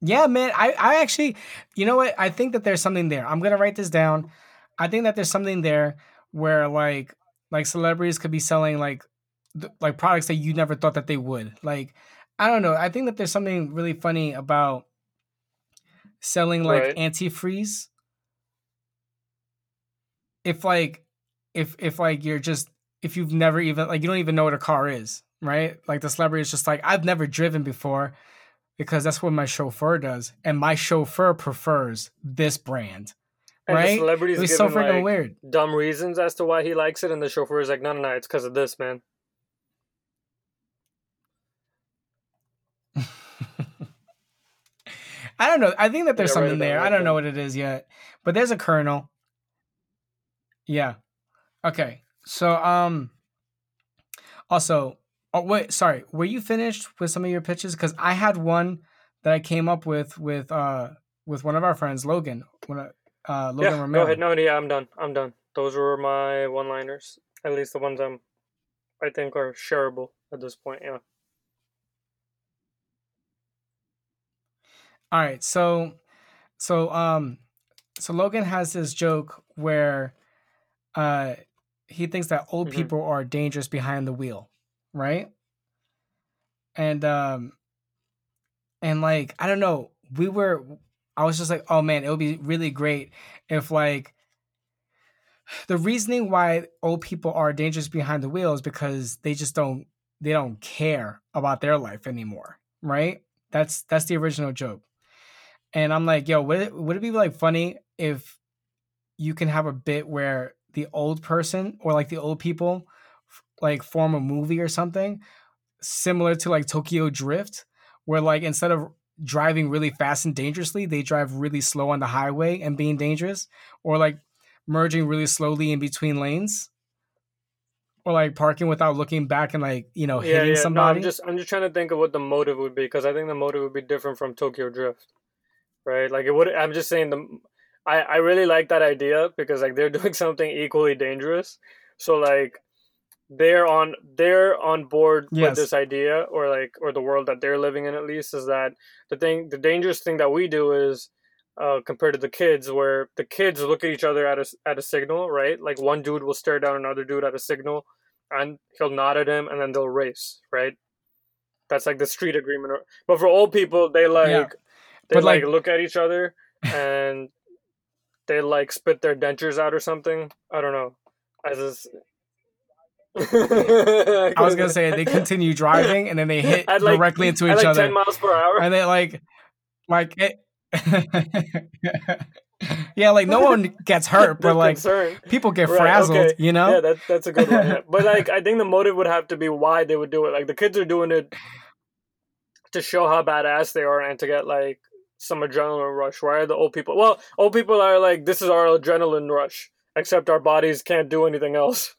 Yeah, man. I, I actually, you know what? I think that there's something there. I'm gonna write this down. I think that there's something there where like like celebrities could be selling like th- like products that you never thought that they would. Like I don't know. I think that there's something really funny about selling like Right. antifreeze. If like if if like you're just if you've never even like you don't even know what a car is, right? Like the celebrity is just like I've never driven before because that's what my chauffeur does, and my chauffeur prefers this brand, And right? It celebrity's was so freaking like weird. dumb reasons as to why he likes it, and the chauffeur is like, no, no, no, it's because of this, man. I don't know. I think that there's Yeah, something down, there. I don't know what it is yet, but there's a kernel. Yeah. Okay. So um. Also, oh wait, sorry. Were you finished with some of your pitches? Because I had one that I came up with with uh with one of our friends, Logan. When I, uh Logan yeah, Romero. go ahead. No, yeah, I'm done. I'm done. Those were my one-liners. At least the ones I'm, I think, are shareable at this point. Yeah. All right, so so um so Logan has this joke where uh he thinks that old Mhm. people are dangerous behind the wheel, right? And um and like I don't know, we were I was just like, "Oh man, it would be really great if like the reasoning why old people are dangerous behind the wheel is because they just don't they don't care about their life anymore, right? That's that's the original joke. And I'm like, yo, would it, would it be like funny if you can have a bit where the old person or like the old people like form a movie or something similar to like Tokyo Drift, where like instead of driving really fast and dangerously, they drive really slow on the highway and being dangerous, or like merging really slowly in between lanes, or like parking without looking back and like you know yeah, hitting yeah. somebody. No, I'm just, I'm just trying to think of what the motive would be because I think the motive would be different from Tokyo Drift, right? Like it would. I'm just saying the, I, I really like that idea because like they're doing something equally dangerous. So like, they're on, they're on board Yes. with this idea, or like, or the world that they're living in at least is that the thing, the dangerous thing that we do is. Uh, compared to the kids, where the kids look at each other at a at a signal, right? Like one dude will stare down another dude at a signal, and he'll nod at him and then they'll race, right? That's like the street agreement. But for old people, they like Yeah. they But, like, like- look at each other and they like spit their dentures out or something. I don't know. As is... I was gonna say they continue driving and then they hit like- directly into at each like other. ten miles per hour. and they like like it yeah like no one gets hurt but like concerned. people get Right, frazzled okay. you know Yeah, that, that's a good one. yeah. But like, I think the motive would have to be why they would do it. Like the kids are doing it to show how badass they are and to get like some adrenaline rush. Why are the old people? Well, old people are like, this is our adrenaline rush. Except our bodies can't do anything else.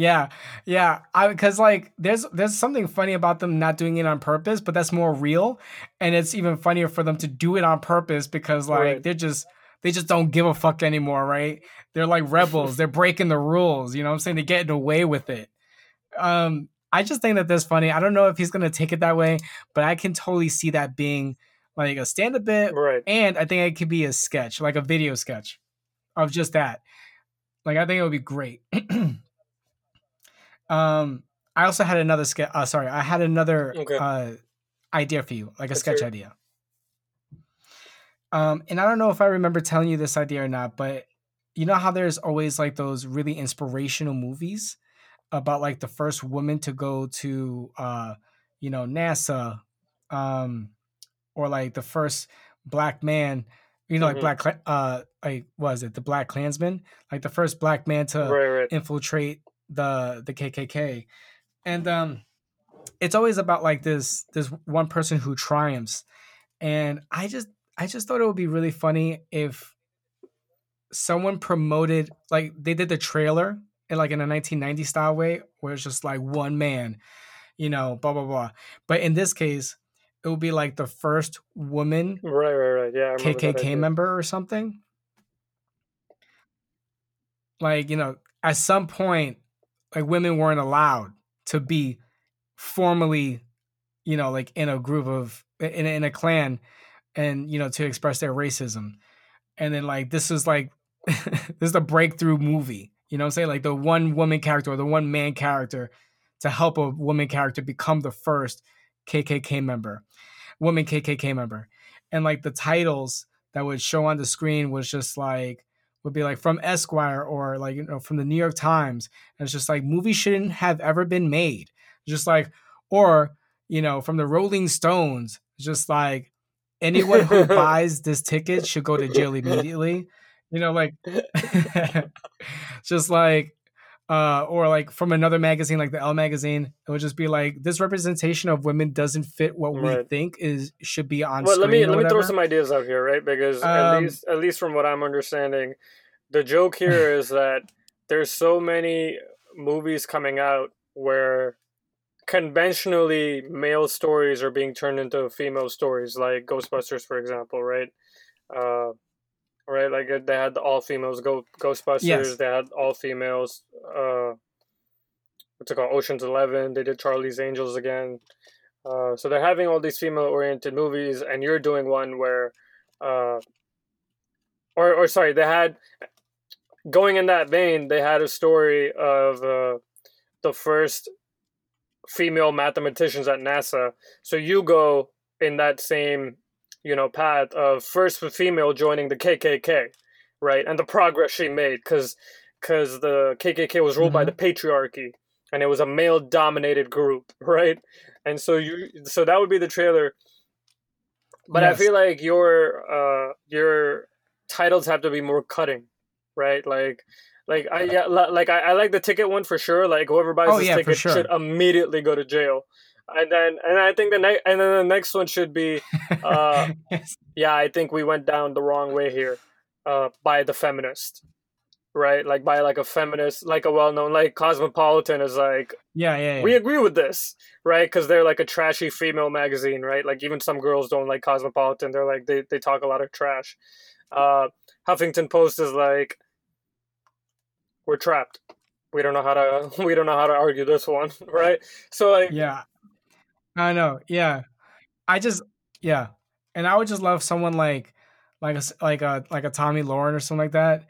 Yeah yeah i because like there's there's something funny about them not doing it on purpose but that's more real and it's even funnier for them to do it on purpose because like Right. they're just they just don't give a fuck anymore right they're like rebels they're breaking the rules you know what i'm saying they're getting away with it um i just think that that's funny i don't know if he's gonna take it that way but i can totally see that being like a stand-up bit Right. and I think it could be a sketch, like a video sketch of just that. Like I think it would be great. um, I also had another sketch. Uh, sorry, I had another Okay. uh, idea for you, like a Let's sketch it. idea. Um, and I don't know if I remember telling you this idea or not, but you know how there's always like those really inspirational movies about like the first woman to go to uh you know NASA um or like the first black man you know Mhm. like black uh like was it the black klansman like the first black man to right, right. infiltrate the the KKK and um it's always about like this this one person who triumphs. And I just I just thought it would be really funny if someone promoted like they did the trailer in like in a 1990 style way where it's just like one man you know blah blah blah. But in this case it would be like the first woman Right, right, right. Yeah, I remember that KKK member or something. Like you know at some point like women weren't allowed to be formally you know like in a group of in in a clan and you know to express their racism. And then like this is like this is the breakthrough movie you know i'm saying? Like the one woman character or the one man character to help a woman character become the first kkk member woman kkk member. And like the titles that would show on the screen was just like would be like from esquire or like you know from the new york times. And it's just like movies shouldn't have ever been made. Just like or you know from the rolling stones just like anyone who buys this ticket should go to jail immediately. You know like just like uh or like from another magazine like the Elle magazine it would just be like this representation of women doesn't fit what we Right. think is should be on Well, screen let me let me throw some ideas out here, right? Because at Um, least at least from what I'm understanding, the joke here is that there's so many movies coming out where conventionally male stories are being turned into female stories, like Ghostbusters, for example, right? Uh, right, like uh, they had the all females go Ghostbusters. Yes. They had all females. Uh, what's it called? Ocean's Eleven. They did Charlie's Angels again. Uh, so they're having all these female-oriented movies, and you're doing one where, uh, or or sorry, they had going in that vein. They had a story of uh, the first female mathematicians at NASA. So you go in that same, you know, path of first female joining the KKK, right, and the progress she made, because because the KKK was ruled by the patriarchy, and it was a male-dominated group, right? And so you, so that would be the trailer. But I feel like your uh your titles have to be more cutting, right? Like. Like I yeah, li- like I, I like the ticket one for sure. Like whoever buys Oh, this yeah, ticket sure. should immediately go to jail. And then and I think the next and then the next one should be uh, Yes. yeah, I think we went down the wrong way here. Uh, by the feminist, right? Like by like a feminist, like a well-known, like Cosmopolitan is like yeah yeah yeah we agree with this, right? Because they're like a trashy female magazine, right? Like even some girls don't like Cosmopolitan. They're like they they talk a lot of trash. Uh, Huffington Post is like we're trapped. We don't know how to we don't know how to argue this one, right? So like yeah i know yeah i just yeah and i would just love someone like like a like a like a Tomi Lahren or something like that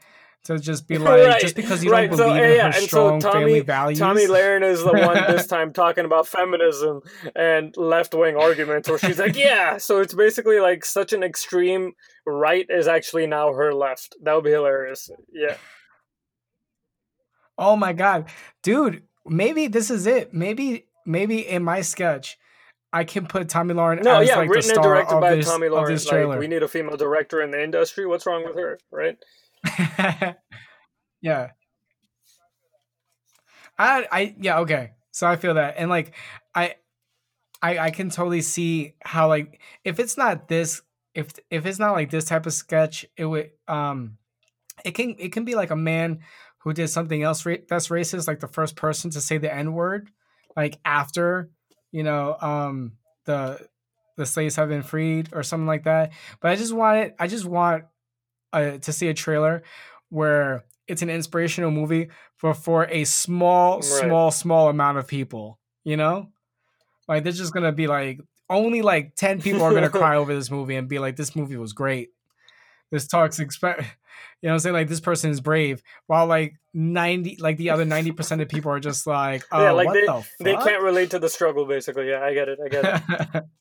to just be like Right, just because you right, don't believe yeah, in yeah, her and so strong Tomi- family values Tomi Lahren is the one this time talking about feminism and left wing arguments where she's like, yeah. So it's basically like such an extreme right is actually now her left. That would be hilarious. Yeah. Oh my god, dude! Maybe this is it. Maybe maybe in my sketch, I can put Tomi Lahren No, as yeah, like the written and directed of by this, Tomi Lahren. Like, we need a female director in the industry. What's wrong with her, right? yeah. I I yeah okay. So I feel that, and like I I I can totally see how like if it's not this if if it's not like this type of sketch, it would um it can it can be like a man who did something else ra- that's racist, like the first person to say the n word, like after you know um the the slaves have been freed or something like that. But I just want it. I just want uh, to see a trailer where it's an inspirational movie for for a small, Right. small, small amount of people. You know, like there's just gonna be like only like ten people are gonna cry over this movie and be like, "This movie was great." This talks expect. You know what I'm saying? Like this person is brave, while like ninety, like the other ninety percent of people are just like, "Oh, Yeah, like what they- the fuck?" They can't relate to the struggle, basically. Yeah, I get it. I get it.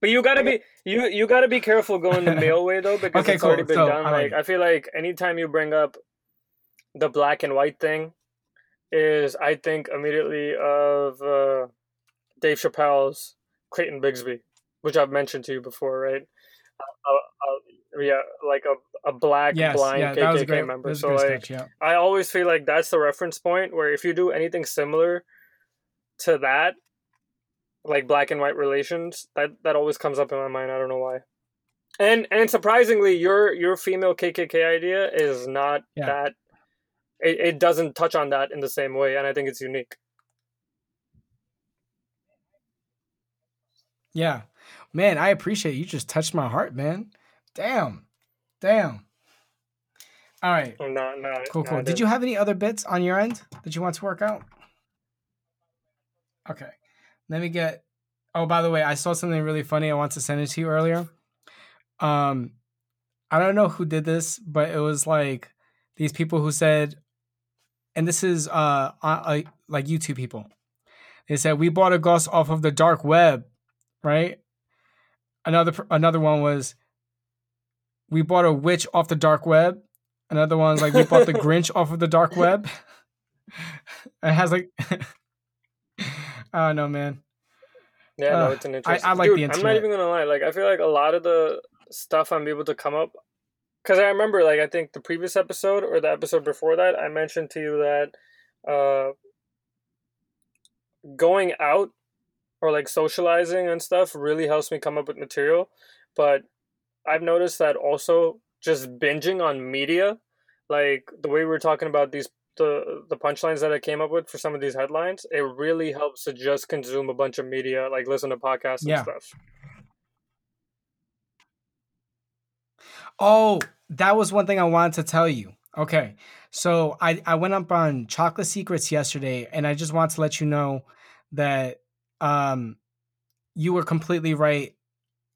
But you gotta be you you gotta be careful going the male way though because Okay, it's cool. already been So, done. I like I feel like anytime you bring up the black and white thing, is I think immediately of uh, Dave Chappelle's Clayton Bigsby, which I've mentioned to you before, right? Uh, uh, yeah, like a, a black Yes, blind yeah, that was a KKK great, member. So like, sketch. Yeah, I always feel like that's the reference point where if you do anything similar to that, like black and white relations, that that always comes up in my mind. I don't know why. And and surprisingly, your your female KKK idea is not Yeah. that. It, it doesn't touch on that in the same way, and I think it's unique. yeah, man, I appreciate it. you. Just touched my heart, man. Damn, damn. All right, I'm not not cool, cool. not Did you have any other bits on your end that you want to work out? Okay, let me get. Oh, by the way, I saw something really funny. I want to send it to you earlier. Um, I don't know who did this, but it was like these people who said, and this is uh, uh uh, like YouTube people. They said we bought a ghost off of the dark web, right? Another another one was we bought a witch off the dark web. Another one's like we bought the Grinch off of the dark web. it has like, I don't know, man. Yeah, no, Uh, it's an I- interesting. I like Dude, the I'm not even gonna lie. Like, I feel like a lot of the stuff I'm able to come up, because I remember, like, I think the previous episode or the episode before that, I mentioned to you that uh, going out or like socializing and stuff really helps me come up with material. But I've noticed that also just binging on media, like the way we were talking about these the the punchlines that I came up with for some of these headlines, it really helps to just consume a bunch of media, like listen to podcasts and Yeah. stuff. Oh, that was one thing I wanted to tell you. Okay. So I, I went up on Chocolate Secrets yesterday and I just want to let you know that um you were completely right.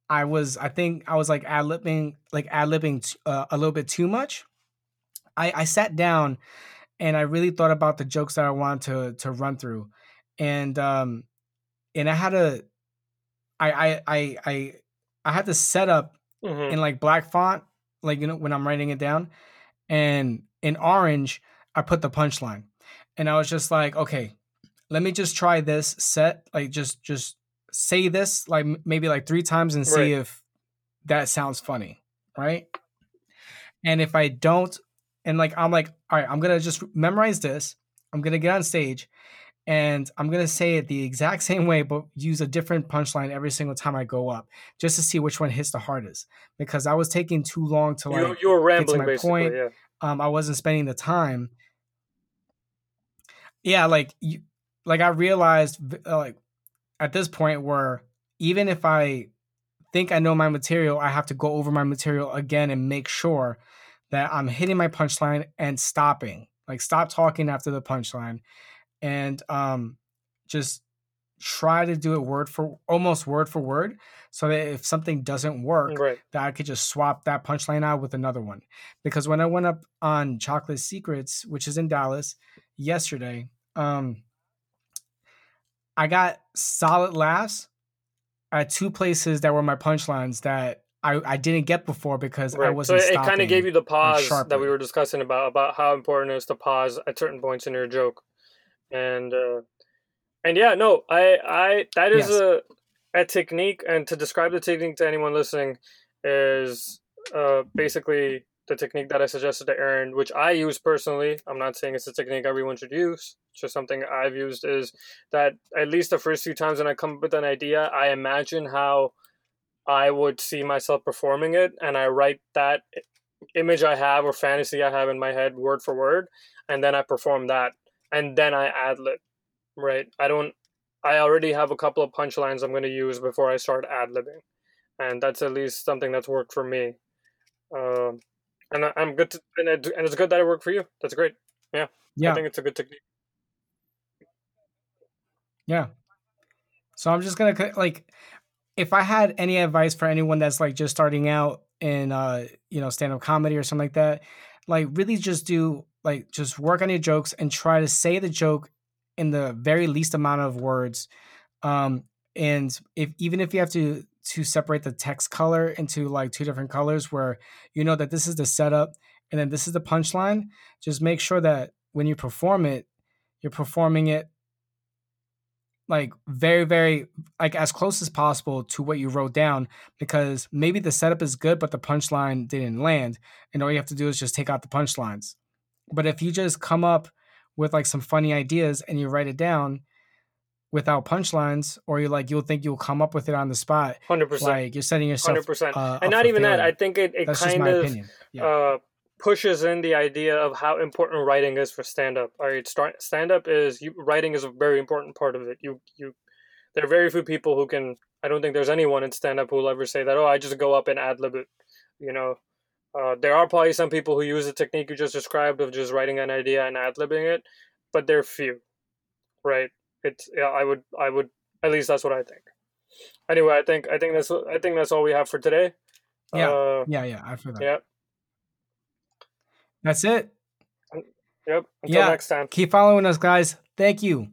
I was I think I was like ad libbing like ad libbing uh, a little bit too much. I, I sat down and I really thought about the jokes that I wanted to to run through. And um and I had a I I I I, I had to set up hmm in like black font, like you know when I'm writing it down, and in orange I put the punchline, and I was just like, okay, let me just try this set, like just just say this like maybe like three times and see Right. if that sounds funny, right? And if I don't, and like I'm like, all right, I'm gonna just memorize this. I'm gonna get on stage, and I'm gonna say it the exact same way, but use a different punchline every single time I go up, just to see which one hits the hardest. Because I was taking too long to like, you you were rambling my basically. point. Yeah. um, I wasn't spending the time. Yeah, like you, like I realized, uh, like at this point where even if I think I know my material, I have to go over my material again and make sure that I'm hitting my punchline and stopping. Like stop talking after the punchline, and um, just try to do it word for almost word for word, so that if something doesn't work, Right. that I could just swap that punchline out with another one. Because when I went up on Chocolate Secrets, which is in Dallas, yesterday, um, I got solid laughs at two places that were my punchlines that I, I didn't get before because I Right. So wasn't So it, kind of gave you the pause that we were discussing about about how important it is to pause at certain points in your joke, and uh, and yeah, no, I I that is Yes. a a technique, and to describe the technique to anyone listening is uh, basically the technique that I suggested to Aaron, which I use personally. I'm not saying it's a technique everyone should use. It's just something I've used. Is that at least the first few times when I come up with an idea, I imagine how I would see myself performing it, and I write that image I have or fantasy I have in my head word for word, and then I perform that, and then I ad lib. Right? I don't. I already have a couple of punchlines I'm going to use before I start ad libbing, and that's at least something that's worked for me. Um, and I, I'm good, to, and, it, and it's good that it worked for you. That's great. I yeah I think it's a good technique. yeah. So I'm just gonna like, if I had any advice for anyone that's like just starting out in uh you know stand up comedy or something like that, like really just do like just work on your jokes and try to say the joke in the very least amount of words. Um, and if even if you have to to separate the text color into like two different colors where you know that this is the setup and then this is the punchline. Just make sure that when you perform it, you're performing it like very very like as close as possible to what you wrote down because maybe the setup is good but the punchline didn't land and all you have to do is just take out the punchlines but if you just come up with like some funny ideas and you write it down without punchlines or you like you'll think you'll come up with it on the spot 100%. like you're setting yourself 100%. uh, and not even that. I think it, it that's kind of yeah uh, pushes in the idea of how important writing is for stand up. All right, stand up is you, writing is a very important part of it. You you there are very few people who can. I don't think there's anyone in stand up who will ever say that. Oh, I just go up and ad lib it. You know, uh, there are probably some people who use the technique you just described of just writing an idea and ad libbing it, but they're few, right? It's yeah. I would I would at least that's what I think. Anyway, I think I think that's I think that's all we have for today. Yeah. Uh, yeah yeah i feel that yeah. that's it Yep. Until Yeah. next time. keep following us guys thank you